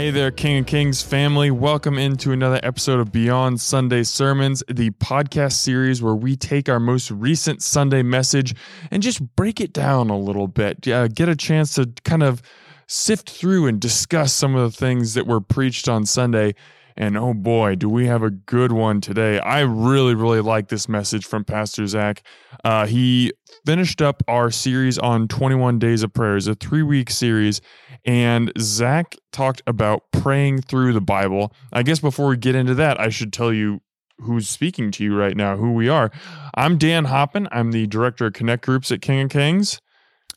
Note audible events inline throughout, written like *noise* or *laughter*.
Hey there, King of Kings family. Welcome into another episode of Beyond Sunday Sermons, the podcast series where we take our most recent Sunday message and just break it down a little bit. Uh, get a chance to kind of sift through and discuss some of the things that were preached on Sunday. And oh boy, do we have a good one today. I really, really like this message from Pastor Zach. Uh, he finished up our series on 21 Days of Prayers, a three week series. And Zach talked about praying through the Bible. I guess before we get into that, I should tell you who's speaking to you right now, who we are. I'm Dan Hoppin. I'm the director of Connect Groups at King of Kings.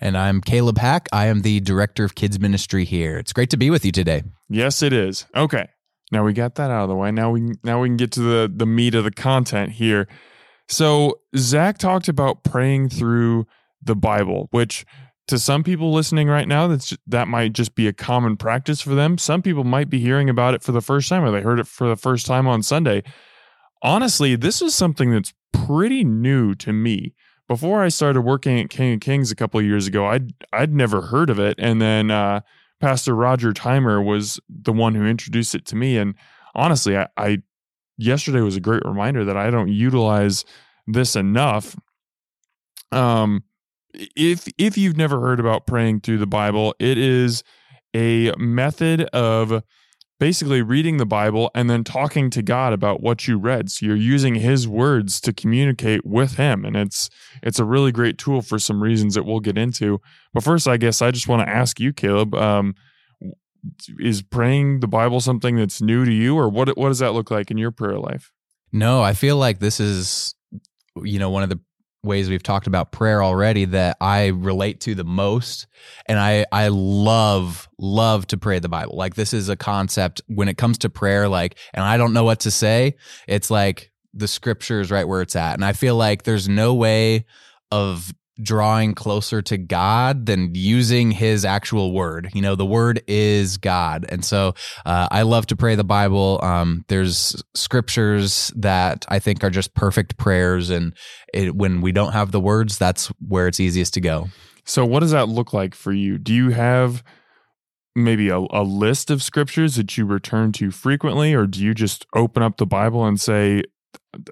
And I'm Caleb Hack. I am the director of kids ministry here. It's great to be with you today. Yes, it is. Okay. Now we got that out of the way. Now we now we can get to the the meat of the content here. So Zach talked about praying through the Bible, which to some people listening right now, that's that might just be a common practice for them. Some people might be hearing about it for the first time, or they heard it for the first time on Sunday. Honestly, this is something that's pretty new to me. Before I started working at King of Kings a couple years ago, I'd I'd never heard of it, and then uh, Pastor Roger Timer was the one who introduced it to me. And honestly, I, I yesterday was a great reminder that I don't utilize this enough. Um, if if you've never heard about praying through the Bible, it is a method of basically reading the Bible and then talking to God about what you read. So you're using his words to communicate with him and it's it's a really great tool for some reasons that we'll get into. But first I guess I just want to ask you Caleb um, is praying the Bible something that's new to you or what what does that look like in your prayer life? No, I feel like this is you know one of the ways we've talked about prayer already that I relate to the most and I I love love to pray the Bible. Like this is a concept when it comes to prayer like and I don't know what to say, it's like the scripture is right where it's at. And I feel like there's no way of drawing closer to God than using his actual word. You know, the word is God. And so uh, I love to pray the Bible. Um, there's scriptures that I think are just perfect prayers. And it, when we don't have the words, that's where it's easiest to go. So, what does that look like for you? Do you have maybe a, a list of scriptures that you return to frequently, or do you just open up the Bible and say,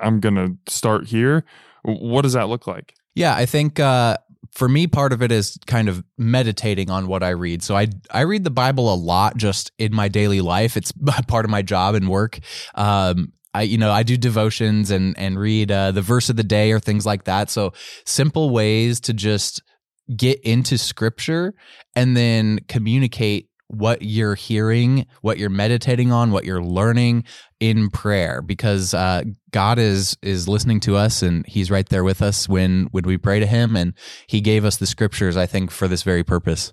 I'm going to start here? What does that look like? Yeah, I think uh, for me, part of it is kind of meditating on what I read. So I I read the Bible a lot just in my daily life. It's *laughs* part of my job and work. Um, I you know I do devotions and and read uh, the verse of the day or things like that. So simple ways to just get into Scripture and then communicate what you're hearing, what you're meditating on, what you're learning in prayer, because uh, God is is listening to us and He's right there with us when when we pray to Him, and He gave us the scriptures, I think, for this very purpose.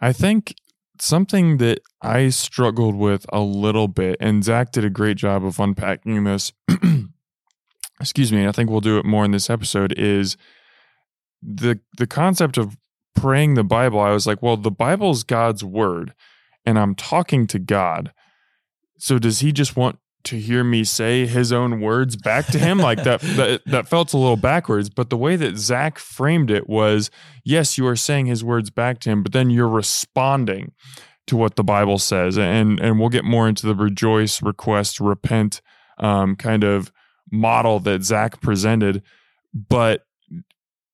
I think something that I struggled with a little bit, and Zach did a great job of unpacking this. *clears throat* excuse me, I think we'll do it more in this episode. Is the the concept of praying the Bible, I was like, well, the Bible's God's word, and I'm talking to God. So does he just want to hear me say his own words back to him? like that, *laughs* that that felt a little backwards. But the way that Zach framed it was, yes, you are saying his words back to him, but then you're responding to what the Bible says. And and we'll get more into the rejoice, request, repent um, kind of model that Zach presented. But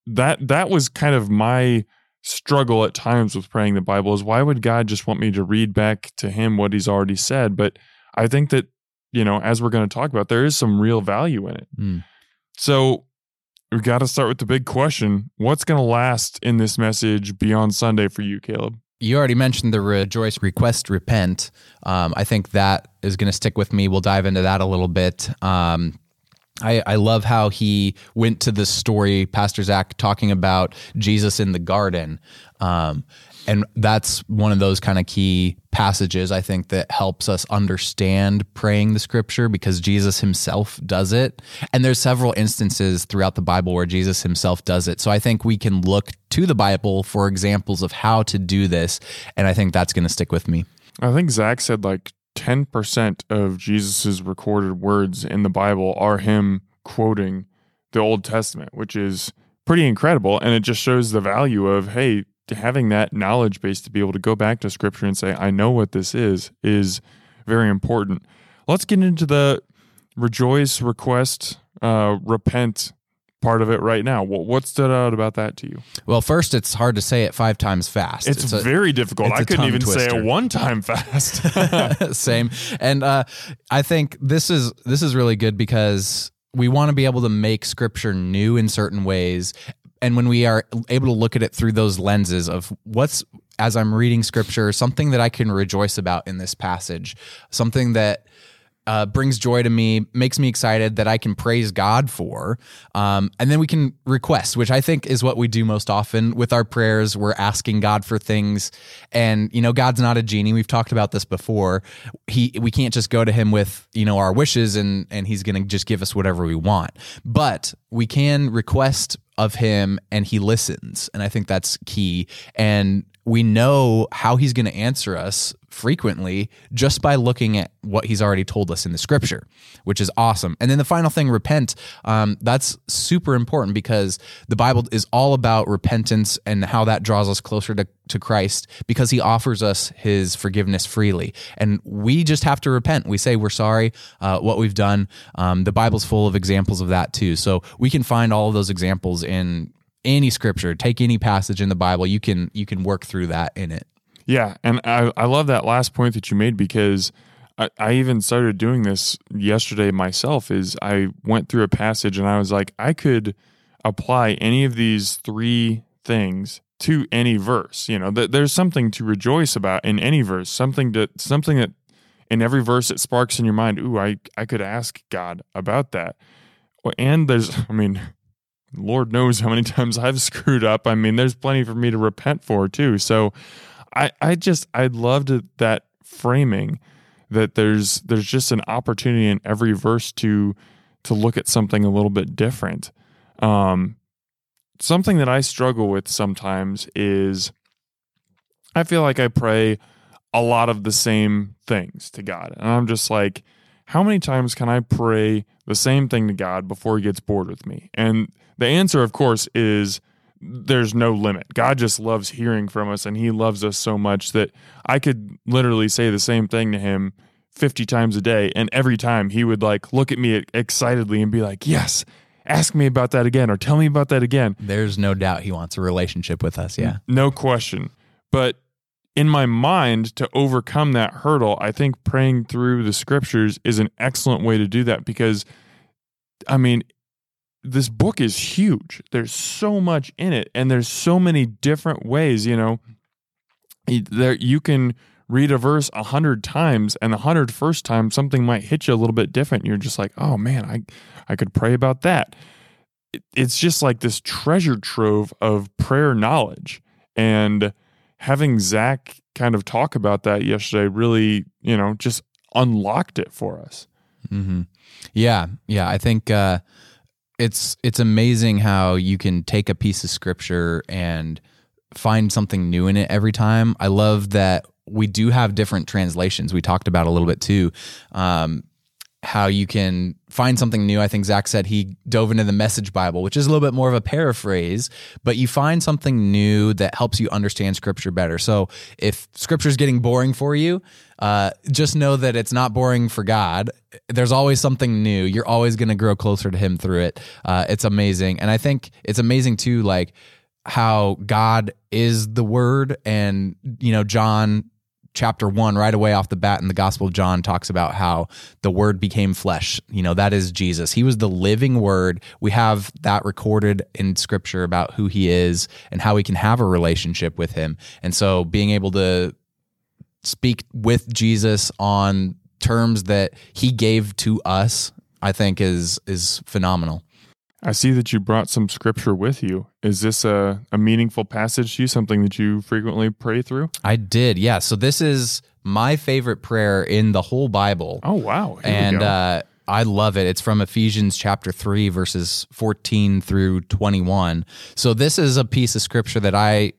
that that was kind of my struggle at times with praying the Bible is why would God just want me to read back to him what he's already said? But I think that, you know, as we're going to talk about, there is some real value in it. Mm. So we've got to start with the big question What's going to last in this message beyond Sunday for you, Caleb? You already mentioned the rejoice, request, repent. Um, I think that is going to stick with me. We'll dive into that a little bit. Um, I, I love how he went to this story, Pastor Zach, talking about Jesus in the garden. Um, and that's one of those kind of key passages I think that helps us understand praying the scripture because Jesus himself does it. And there's several instances throughout the Bible where Jesus himself does it. So I think we can look to the Bible for examples of how to do this. And I think that's going to stick with me. I think Zach said like 10% of Jesus's recorded words in the Bible are him quoting the Old Testament, which is pretty incredible. And it just shows the value of, hey, having that knowledge base to be able to go back to scripture and say, I know what this is, is very important. Let's get into the rejoice, request, uh, repent part of it right now. What, what stood out about that to you? Well, first, it's hard to say it five times fast. It's, a, very difficult. it's I couldn't even say it one time *laughs* fast. *laughs* *laughs* Same. And uh, I think this is this is really good because we want to be able to make scripture new in certain ways. And when we are able to look at it through those lenses of what's as I'm reading scripture, something that I can rejoice about in this passage, something that uh, brings joy to me, makes me excited that I can praise God for. Um, and then we can request, which I think is what we do most often with our prayers. We're asking God for things. And, you know, God's not a genie. We've talked about this before. He, we can't just go to him with, you know, our wishes and, and he's going to just give us whatever we want. But we can request of him and he listens. And I think that's key. And we know how he's going to answer us frequently just by looking at what he's already told us in the scripture, which is awesome. And then the final thing, repent. Um, that's super important because the Bible is all about repentance and how that draws us closer to, to Christ because he offers us his forgiveness freely. And we just have to repent. We say we're sorry, uh, what we've done. Um, the Bible's full of examples of that too. So we can find all of those examples in any scripture take any passage in the bible you can you can work through that in it Yeah, and I, I love that last point that you made because I, I even started doing this yesterday myself. Is I went through a passage and I was like, I could apply any of these three things to any verse. You know, th- there's something to rejoice about in any verse. Something to something that in every verse it sparks in your mind. Ooh, I I could ask God about that. And there's, *laughs* I mean, Lord knows how many *laughs* times I've screwed up. I mean, there's plenty for me to repent for too. So I, I just I loved that framing that there's there's just an opportunity in every verse to to look at something a little bit different. Um, something that I struggle with sometimes is I feel like I pray a lot of the same things to God, and I'm just like, how many times can I pray the same thing to God before He gets bored with me? And the answer, of course, is there's no limit. God just loves hearing from us and he loves us so much that I could literally say the same thing to him 50 times a day and every time he would like look at me excitedly and be like, "Yes, ask me about that again or tell me about that again." there's no doubt he wants a relationship with us yeah No question. But in my mind, to overcome that hurdle, I think praying through the scriptures is an excellent way to do that because, I mean, this book is huge. There's so much in it, and there's so many different ways. You know, there you can read a verse a hundred times, and the hundred first time something might hit you a little bit different. You're just like, oh man, I I could pray about that. It- It's just like this treasure trove of prayer knowledge, and having Zach kind of talk about that yesterday really, you know, just unlocked it for us. hmm Yeah, yeah. I think uh, it's it's amazing how you can take a piece of scripture and find something new in it every time. I love that we do have different translations. We talked about a little bit too. Um, how you can find something new. I think Zach said he dove into the Message Bible, which is a little bit more of a paraphrase, but you find something new that helps you understand Scripture better. So if Scripture is getting boring for you, uh, just know that it's not boring for God. There's always something new. You're always going to grow closer to Him through it. Uh, it's amazing, and I think it's amazing too, like how God is the Word, and you know John chapter one, right away off the bat in the Gospel of John, talks about how the Word became flesh. You know, that is Jesus. He was the living Word. We have that recorded in Scripture about who He is and how we can have a relationship with Him. And so being able to speak with Jesus on terms that He gave to us, I think is is phenomenal. I see that you brought some scripture with you. Is this a, a meaningful passage to you, something that you frequently pray through? I did, yeah. So this is my favorite prayer in the whole Bible. Oh, wow. Here and uh, I love it. It's from Ephesians chapter 3, verses 14 through 21. So, this is a piece of scripture that I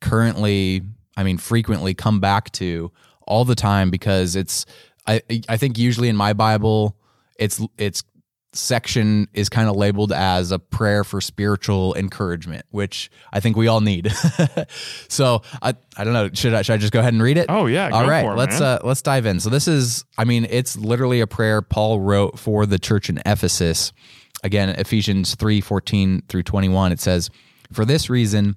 currently, I mean, frequently come back to all the time because it's, I, I think usually in my Bible, it's, it's, section is kind of labeled as a prayer for spiritual encouragement, which I think we all need. *laughs* so I, I don't know. Should I, should I just go ahead and read it? Oh yeah. All right. it, let's uh, let's dive in. So this is, I mean, it's literally a prayer Paul wrote for the church in Ephesus. Again, Ephesians 3, 14 through 21, it says, For this reason,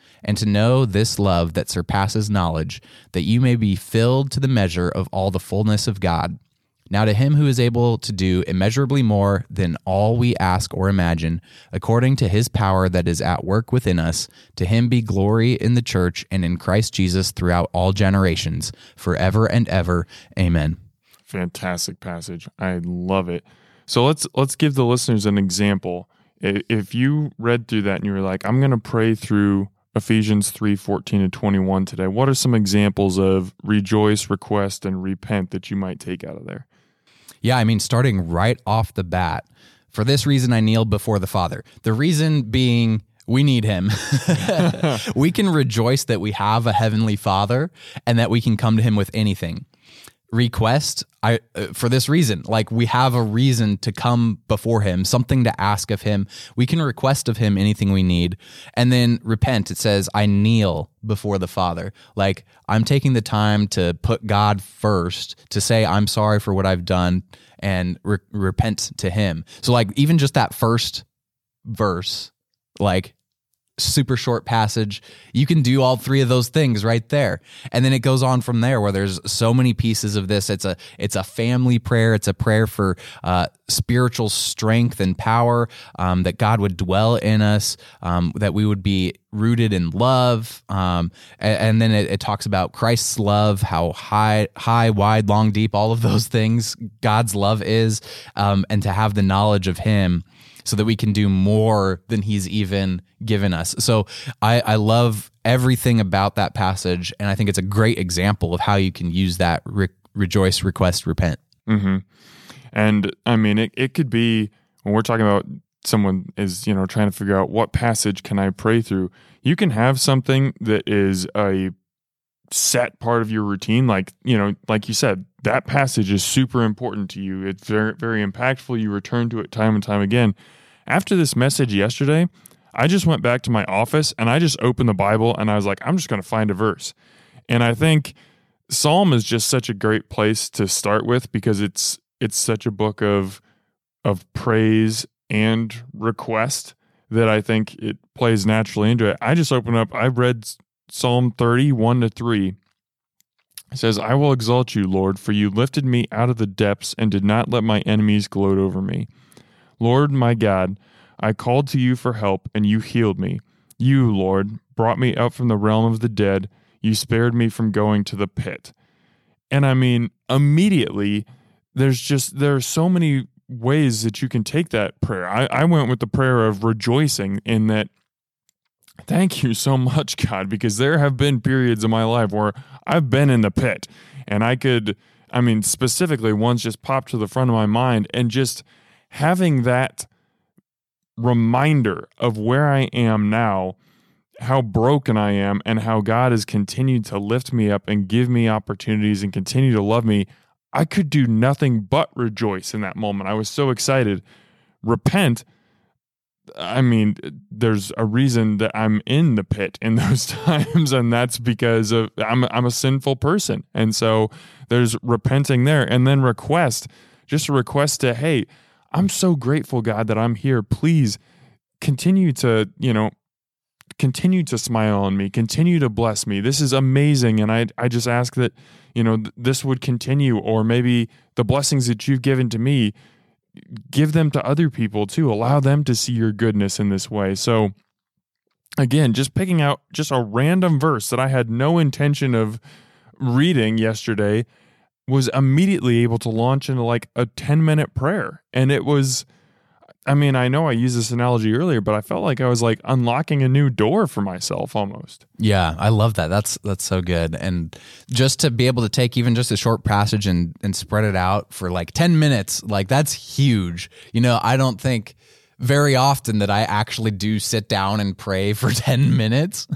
and to know this love that surpasses knowledge, that you may be filled to the measure of all the fullness of God. Now, to him who is able to do immeasurably more than all we ask or imagine, according to his power that is at work within us, to him be glory in the church and in Christ Jesus throughout all generations, forever and ever. Amen. Fantastic passage. I love it. So let's let's give the listeners an example. If you read through that and you were like, I'm going to pray through Ephesians 3 14 to 21 today, what are some examples of rejoice, request, and repent that you might take out of there? Yeah, I mean, starting right off the bat, for this reason I kneel before the Father. The reason being, we need him. *laughs* we can rejoice that we have a heavenly Father and that we can come to him with anything request i uh, for this reason. Like we have a reason to come before him something to ask of him. We can request of him anything we need. And then repent. It says i kneel before the father. Like i'm taking the time to put god first to say i'm sorry for what i've done and re- repent to him. So like even just that first verse like super short passage. You can do all three of those things right there. And then it goes on from there where there's so many pieces of this. It's a it's a family prayer. It's a prayer for uh, spiritual strength and power um, that God would dwell in us, um, that we would be rooted in love. Um, and, and, then it, it, talks about Christ's love, how high, high, wide, long, deep, all of those things God's love is, um, and to have the knowledge of Him so that we can do more than he's even given us. So I, I love everything about that passage, and I think it's a great example of how you can use that re- rejoice, request, repent. Mm-hmm. And I mean, it, it could be when we're talking about someone is, you know, trying to figure out what passage can I pray through. You can have something that is a set part of your routine like you know like you said that passage is super important to you. It's very very impactful. You return to it time and time again. After this message yesterday i just went back to my office and i just opened the bible and i was like i'm just going to find a verse. And i think psalm is just such a great place to start with because it's it's such a book of of praise and request that i think it plays naturally into it. I just opened up I've read Psalm 31 to 3 says, I will exalt you, Lord, for you lifted me out of the depths and did not let my enemies gloat over me. Lord, my God, I called to you for help, and you healed me. You, Lord, brought me up from the realm of the dead. You spared me from going to the pit. And I mean, immediately, there's just, there are so many ways that you can take that prayer. I, I went with the prayer of rejoicing in that Thank you so much, God, because there have been periods in my life where I've been in the pit and I could, I mean, specifically ones just popped to the front of my mind and just having that reminder of where I am now, how broken I am, and how God has continued to lift me up and give me opportunities and continue to love me. I could do nothing but rejoice in that moment. I was so excited. Repent I mean, there's a reason that I'm in the pit in *laughs* those times, and that's because of I'm I'm a sinful person, and so there's repenting there, and then request, just a request to, hey, I'm so grateful, God, that I'm here. Please continue to, you know, continue to smile on me, continue to bless me. This is amazing, and I I just ask that, you know, th- this would continue, or maybe the blessings that you've given to me give them to other people too. Allow them to see your goodness in this way. So, again, just picking out just a random verse that I had no intention of reading yesterday was immediately able to launch into like a 10 minute prayer. And it was, I mean, I know I used this analogy earlier, but I felt like I was like unlocking a new door for myself almost. Yeah, I love that. That's that's so good. And just to be able to take even just a short passage and and spread it out for like 10 minutes, like that's huge. You know, I don't think very often that I actually do sit down and pray for *laughs* 10 minutes,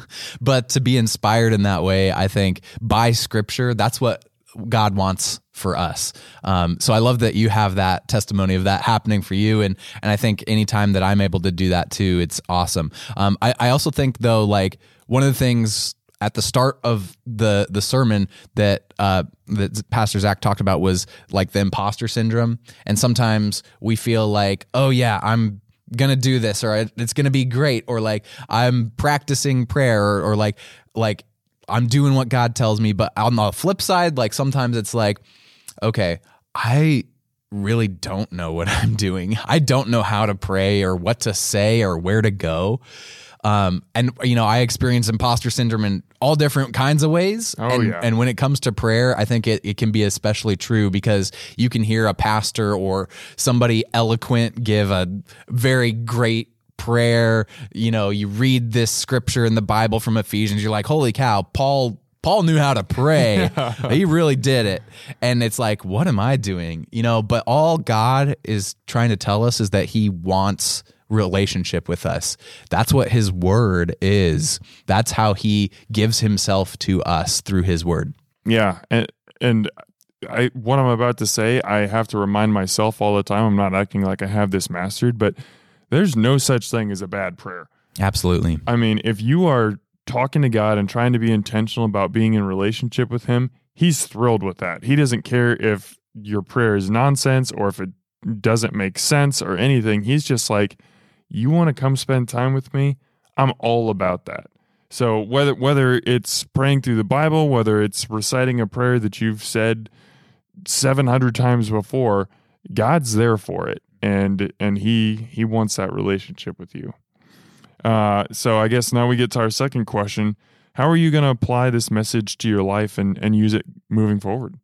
but to be inspired in that way, I think by scripture, that's what God wants for us. Um, so I love that you have that testimony of that happening for you, and and I think anytime that I'm able to do that too, it's awesome. Um, I, I also think though, like one of the things at the start of the the sermon that uh, that Pastor Zach talked about was like the imposter syndrome, and sometimes we feel like, oh yeah, I'm gonna do this, or it's gonna be great, or like I'm practicing prayer, or, or like like I'm doing what God tells me. But on the flip side, like sometimes it's like, okay, I really don't know what *laughs* I'm doing. I don't know how to pray or what to say or where to go. Um, and you know, I experience imposter syndrome in all different kinds of ways. Oh, and, yeah. and when it comes to prayer, I think it, it can be especially true because you can hear a pastor or somebody eloquent give a very great prayer. You know, you read this scripture in the Bible from Ephesians, you're like, holy cow, Paul Paul knew how to pray. *laughs* he really did it. And it's like, what am I doing? You know, but all God is trying to tell us is that he wants relationship with us. That's what his word is. That's how he gives himself to us through his word. Yeah, and and I what I'm about to say, I have to remind myself all the time. I'm not acting like I have this mastered, but there's no such thing as a bad prayer. Absolutely. I mean, if you are talking to God and trying to be intentional about being in relationship with Him, He's thrilled with that. He doesn't care if your prayer is nonsense or if it doesn't make sense or anything. He's just like, you want to come spend time with me? I'm all about that. So whether whether it's praying through the Bible, whether it's reciting a prayer that you've said 700 times before, God's there for it and and he he wants that relationship with you. Uh, so I guess now we get to our second question. How are you going to apply this message to your life and, and use it moving forward?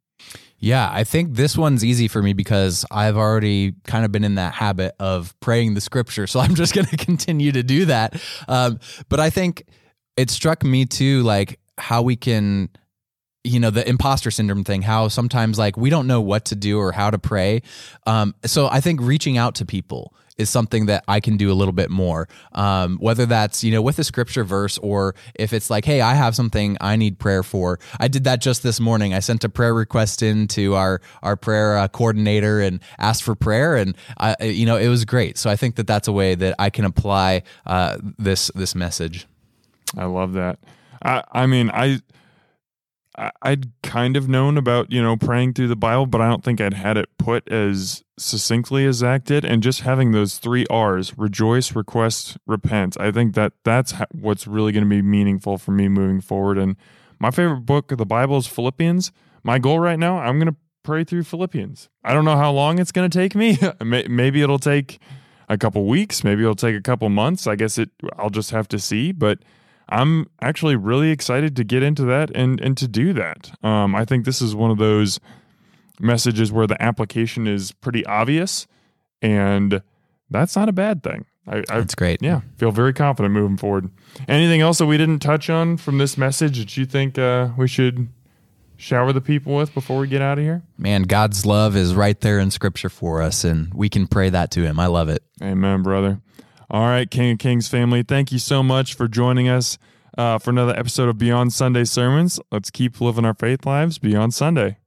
Yeah, I think this one's easy for me because I've already kind of been in that habit of praying the scripture. So *laughs* I'm just going to continue to do that. Um, but I think it struck me too, like how we can, you know, the imposter syndrome thing, how sometimes like we don't know what to do or how to pray. Um, so I think reaching out to people is something that I can do a little bit more. Um, whether that's, you know, with a scripture verse or if it's like, hey, I have something I need prayer for. I did that just this morning. I sent a prayer request in to our, our prayer uh, coordinator and asked for prayer. And, I, you know, it was great. So I think that that's a way that I can apply uh, this, this message. I love that. I, I mean, I, I- I'd kind of known about, you know, praying through the Bible, but I don't think I'd had it put as succinctly as Zach did. And just having those three R's rejoice, request, repent I think that that's what's really going to be meaningful for me moving forward. And my favorite book of the Bible is Philippians. My goal right now, I'm going to pray through Philippians. I don't know how long it's going to take me. *laughs* Maybe it'll take a couple weeks. Maybe it'll take a couple months. I guess it. I'll just have to see. But I'm actually really excited to get into that and and to do that. Um, I think this is one of those messages where the application is pretty obvious, and that's not a bad thing. I, I That's great. yeah feel very confident moving forward. Anything else that we didn't touch on from this message that you think uh, we should shower the people with before we get out of here? Man, God's love is right there in scripture for us, and we can pray that to him. I love it. Amen, brother. All right, King of Kings family, thank you so much for joining us uh, for another episode of Beyond Sunday Sermons. Let's keep living our faith lives beyond Sunday.